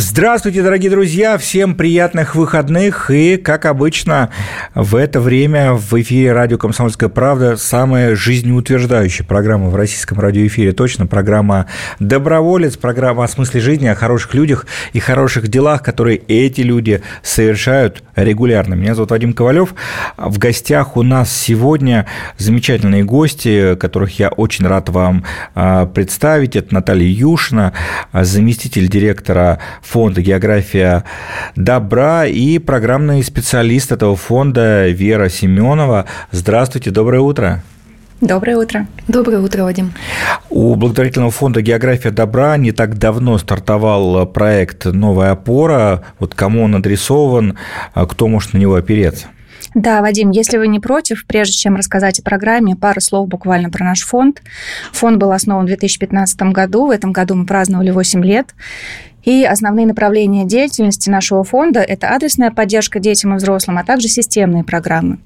Здравствуйте, дорогие друзья! Всем приятных выходных! И, как обычно, в это время в эфире радио «Комсомольская правда» самая жизнеутверждающая программа в российском радиоэфире. Точно, программа «Доброволец», программа о смысле жизни, о хороших людях и хороших делах, которые эти люди совершают регулярно. Меня зовут Вадим Ковалев. В гостях у нас сегодня замечательные гости, которых я очень рад вам а, представить. Это Наталья Юшина, заместитель директора фонда «География добра» и программный специалист этого фонда Вера Семенова. Здравствуйте, доброе утро. Доброе утро. Доброе утро, Вадим. У благотворительного фонда «География добра» не так давно стартовал проект «Новая опора». Вот кому он адресован, а кто может на него опереться? Да, Вадим, если вы не против, прежде чем рассказать о программе, пару слов буквально про наш фонд. Фонд был основан в 2015 году, в этом году мы праздновали 8 лет. И основные направления деятельности нашего фонда – это адресная поддержка детям и взрослым, а также системные программы.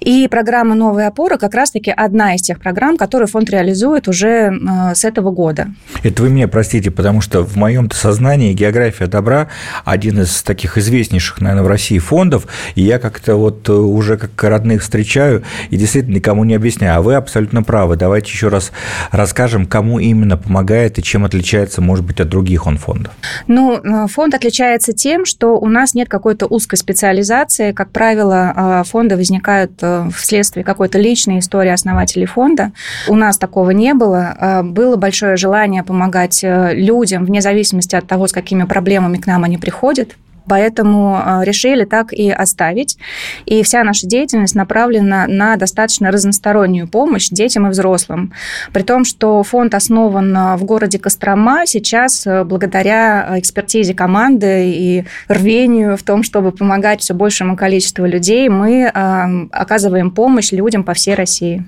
И программа «Новая опора» как раз-таки одна из тех программ, которые фонд реализует уже э, с этого года. Это вы мне простите, потому что в моем сознании география добра один из таких известнейших, наверное, в России фондов, и я как-то вот э, уже как родных встречаю и действительно никому не объясняю. А вы абсолютно правы. Давайте еще раз расскажем, кому именно помогает и чем отличается, может быть, от других он фондов. Ну, э, фонд отличается тем, что у нас нет какой-то узкой специализации. Как правило, фонды возникают вследствие какой-то личной истории основателей фонда. У нас такого не было. А, было большое желание помогать э, людям, вне зависимости от того, с какими проблемами к нам они приходят. Поэтому а, решили так и оставить. И вся наша деятельность направлена на достаточно разностороннюю помощь детям и взрослым. При том, что фонд основан а, в городе Кострома сейчас благодаря экспертизе команды и рвению в том, чтобы помогать все большему количеству людей, мы оказываем помощь людям по всей России.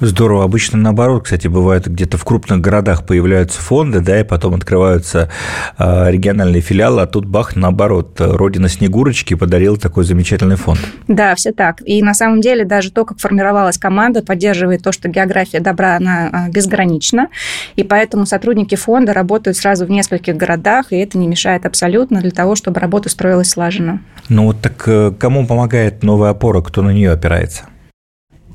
Здорово. Обычно наоборот, кстати, бывает где-то в крупных городах появляются фонды, да, и потом открываются а, региональные филиалы, а тут бах, наоборот, родина Снегурочки подарила такой замечательный фонд. Да, все так. И на самом деле даже то, как формировалась команда, поддерживает то, что география добра, она а, безгранична, и поэтому сотрудники фонда работают сразу в нескольких городах, и это не мешает абсолютно для того, чтобы работа строилась слаженно. Ну вот так э, кому помогает новая опора, кто на нее опирается?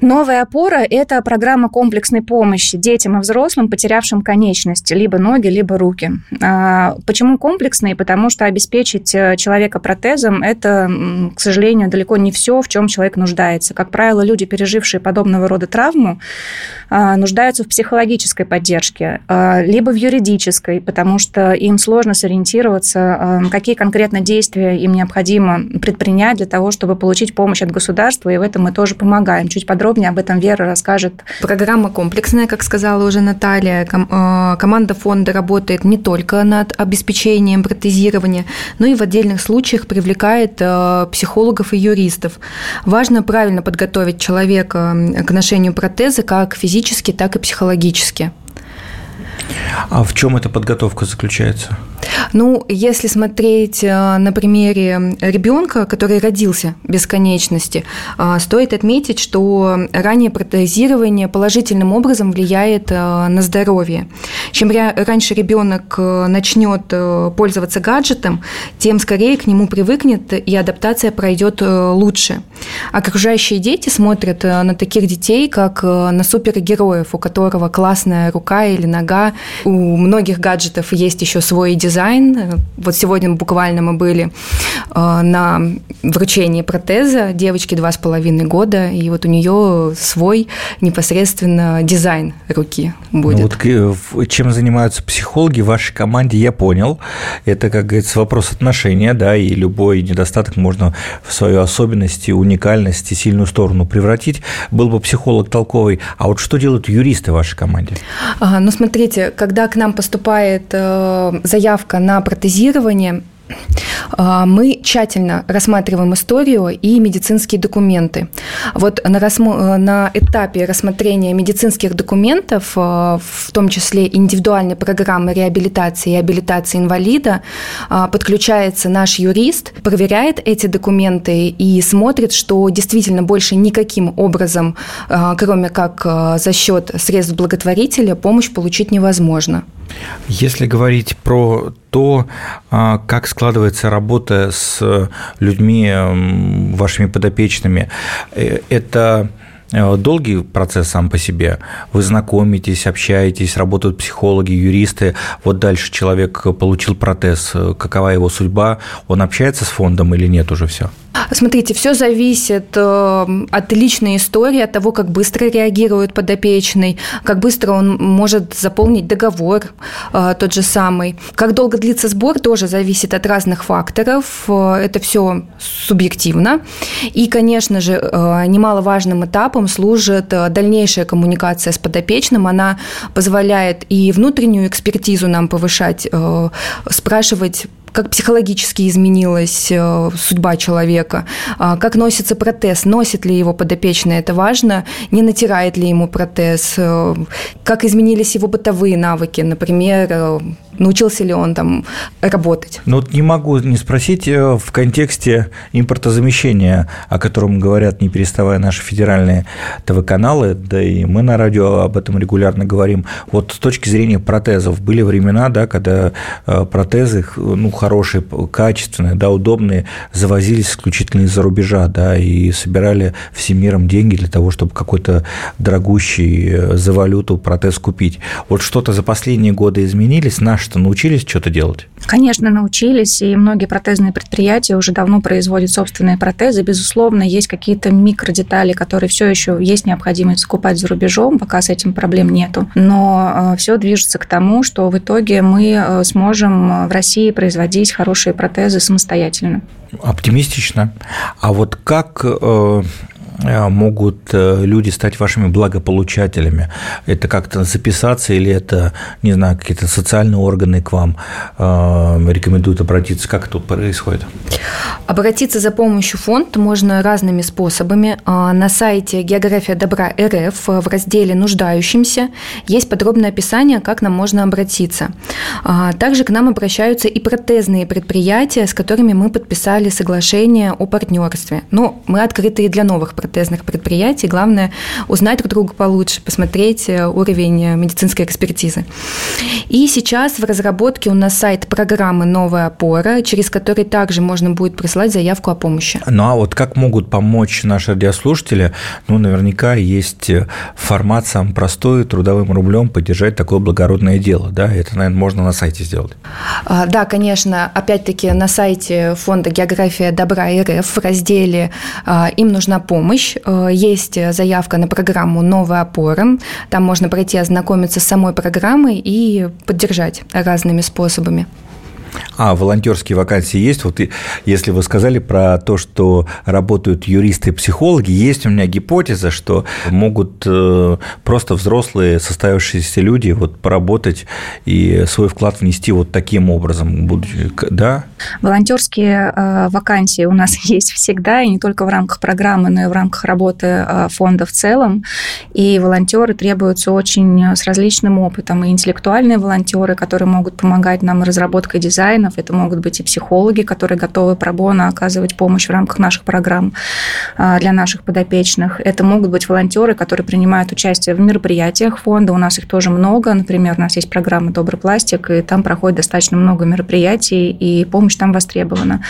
Новая опора – это программа комплексной помощи детям и взрослым, потерявшим конечности, либо ноги, либо руки. А, почему комплексной? Потому что обеспечить э, человека протезом – это, к сожалению, далеко не все, в чем человек нуждается. Как правило, люди, пережившие подобного рода травму, а, нуждаются в психологической поддержке, а, либо в юридической, потому что им сложно сориентироваться, какие конкретно действия им необходимо предпринять для того, чтобы получить помощь от государства, и в этом мы тоже помогаем. Чуть подробнее подробнее об этом Вера расскажет. Программа комплексная, как сказала уже Наталья. Э, команда фонда работает не только над обеспечением протезирования, но и в отдельных случаях привлекает э, психологов и юристов. Важно правильно подготовить человека к ношению протеза как физически, так и психологически. А в чем эта подготовка заключается? Ну, если смотреть э, на примере ребенка, который родился без конечности, э, стоит отметить, что раннее протезирование положительным образом влияет э, на здоровье. Чем раньше ребенок начнет пользоваться гаджетом, тем скорее к нему привыкнет и адаптация пройдет лучше. Окружающие дети смотрят на таких детей, как на супергероев, у которого классная рука или нога. У многих гаджетов есть еще свой дизайн. Вот сегодня буквально мы были э, на вручении протеза девочки два с половиной года, и вот у нее свой непосредственно дизайн руки будет. Ну вот чем занимаются психологи в вашей команде, я понял. Это, как говорится, вопрос отношения, да, и любой недостаток можно в свою особенность, уникальность и сильную сторону превратить. Был бы психолог толковый. А вот что делают юристы в вашей команде? Ага, ну, смотрите, когда к нам поступает э, заявка на протезирование, мы тщательно рассматриваем историю и медицинские документы. Вот на, рассмо... на этапе рассмотрения медицинских документов, в том числе индивидуальной программы реабилитации и абилитации инвалида, подключается наш юрист, проверяет эти документы и смотрит, что действительно больше никаким образом, кроме как за счет средств благотворителя, помощь получить невозможно. Если говорить про то, а, как складывается работа с людьми, вашими подопечными, э, это э, долгий процесс сам по себе. Вы знакомитесь, общаетесь, работают психологи, юристы. Вот дальше человек получил протез. Какова его судьба? Он общается с фондом или нет уже все? Смотрите, все зависит э, от личной истории, от того, как быстро реагирует подопечный, как быстро он может заполнить договор э, тот же самый. Как долго длится сбор, тоже зависит от разных факторов. Э, это все субъективно. И, конечно же, немаловажным этапом служит дальнейшая коммуникация с подопечным. Она позволяет и внутреннюю экспертизу нам повышать, спрашивать как психологически изменилась э, судьба человека, а, как носится протез, носит ли его подопечный, это важно, не натирает ли ему протез, э, как изменились его бытовые навыки, например, э, научился ли он там работать. Ну вот не могу не спросить э, в контексте импортозамещения, о котором говорят, не переставая наши федеральные ТВ-каналы, да и мы на радио об этом регулярно говорим. Вот с точки зрения протезов были времена, да, когда э, протезы, ну, хорошие, качественные, да, удобные, завозились исключительно из-за рубежа, да, и собирали всем миром деньги для того, чтобы какой-то дорогущий э, за валюту протез купить. Вот что-то за последние годы изменились, наш что научились что-то делать? Конечно, научились, и многие протезные предприятия уже давно производят собственные протезы. Безусловно, есть какие-то микродетали, которые все еще есть необходимость закупать за рубежом, пока с этим проблем нету. Но э, все движется к тому, что в итоге мы э, сможем э, в России производить хорошие протезы самостоятельно. Оптимистично. А вот как могут э, люди стать вашими благополучателями? Это как-то записаться или это, не знаю, какие-то социальные органы к вам э, рекомендуют обратиться? Как это происходит? Обратиться за помощью фонд можно разными способами. На сайте «География добра РФ» в разделе «Нуждающимся» есть подробное описание, как нам можно обратиться. Также к нам обращаются и протезные предприятия, с которыми мы подписали соглашение о партнерстве. Но мы открыты и для новых протезных предприятий. Главное узнать друг друга получше, посмотреть э, уровень э, медицинской экспертизы. И сейчас в разработке у нас сайт программы «Новая опора», через который также можно будет присылать заявку о помощи. Ну а вот как могут помочь наши радиослушатели? Ну, наверняка есть э, формат сам простой, трудовым рублем поддержать такое благородное дело, да? Это, наверное, можно на сайте сделать. А, да, конечно. Опять-таки на сайте фонда «География добра РФ» в разделе а, «Им нужна помощь» помощь. Э, есть заявка на программу «Новая опора». Там можно пройти ознакомиться с самой программой и поддержать разными способами. А, волонтерские вакансии есть? Вот если вы сказали про то, что работают юристы и психологи, есть у меня гипотеза, что могут э, просто взрослые состоявшиеся люди вот поработать и свой вклад внести вот таким образом, да? Волонтерские э, вакансии у нас есть всегда, и не только в рамках программы, но и в рамках работы э, фонда в целом. И волонтеры требуются очень с различным опытом. И интеллектуальные волонтеры, которые могут помогать нам разработкой дизайна, дизайнов, это могут быть и психологи, которые готовы пробона оказывать помощь в рамках наших программ а, для наших подопечных. Это могут быть волонтеры, которые принимают участие в мероприятиях фонда. У нас их тоже много. Например, у нас есть программа «Добрый пластик», и там проходит достаточно много мероприятий, и помощь там востребована.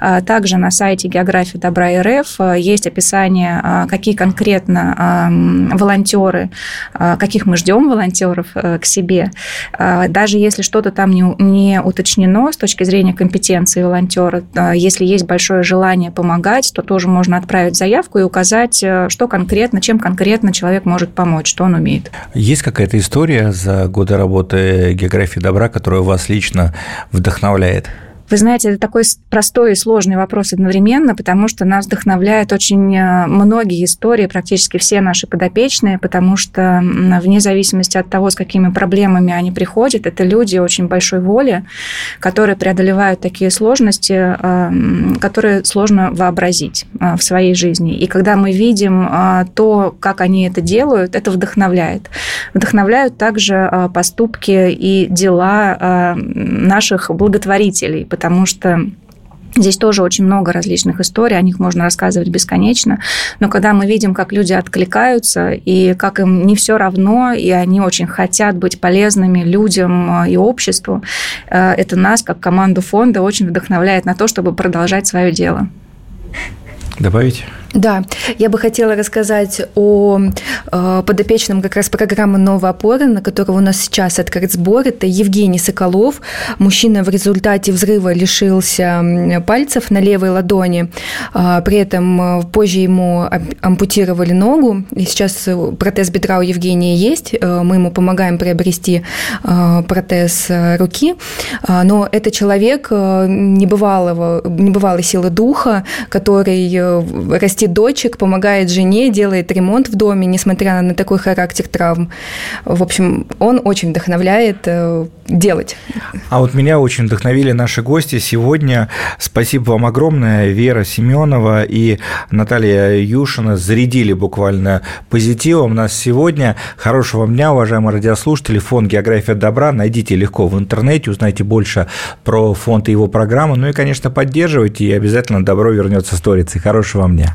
А, также на сайте «География добра РФ» есть описание, а, какие конкретно волонтеры, каких мы ждем волонтеров э, к себе. Даже если что-то там не, не уточнено, исключено с точки зрения компетенции волонтера. Если есть большое желание помогать, то тоже можно отправить заявку и указать, э, что конкретно, чем конкретно человек может помочь, что он умеет. Есть какая-то история за годы работы географии добра, которая вас лично вдохновляет? Вы знаете, это такой простой и сложный вопрос одновременно, потому что нас вдохновляют очень э, многие истории, практически все наши подопечные, потому что вне зависимости от того, с какими проблемами они приходят, это люди очень большой воли, которые преодолевают такие сложности, э, которые сложно вообразить э, в своей жизни. И когда мы видим то, как они это делают, это вдохновляет. Вдохновляют также поступки и дела наших благотворителей, потому что Здесь тоже очень много различных историй, о них можно рассказывать бесконечно. Но когда мы видим, как люди откликаются, и как им не все равно, и они очень хотят быть полезными людям и обществу, э, это нас, как команду фонда, очень вдохновляет на то, чтобы продолжать свое дело. Добавить? Да, я бы хотела рассказать о э, подопечном как раз программы «Новая опора», на которого у нас сейчас открыт сбор. Это Евгений Соколов. Мужчина в результате взрыва лишился пальцев на левой ладони. Э, при этом э, позже ему ампутировали ногу. И сейчас протез бедра у Евгения есть. Э, мы ему помогаем приобрести э, протез э, руки. Э, но это человек э, небывалого, небывалой силы духа, который э, растет растит дочек, помогает жене, делает ремонт в доме, несмотря на такой характер травм. В общем, он очень вдохновляет э, делать. А вот меня очень вдохновили наши гости сегодня. Спасибо вам огромное. Вера Семенова и Наталья Юшина зарядили буквально позитивом нас сегодня. Хорошего вам дня, уважаемые радиослушатели. Фонд «География добра» найдите легко в интернете, узнайте больше про фонд и его программы. Ну и, конечно, поддерживайте, и обязательно добро вернется сторицей. Хорошего вам дня.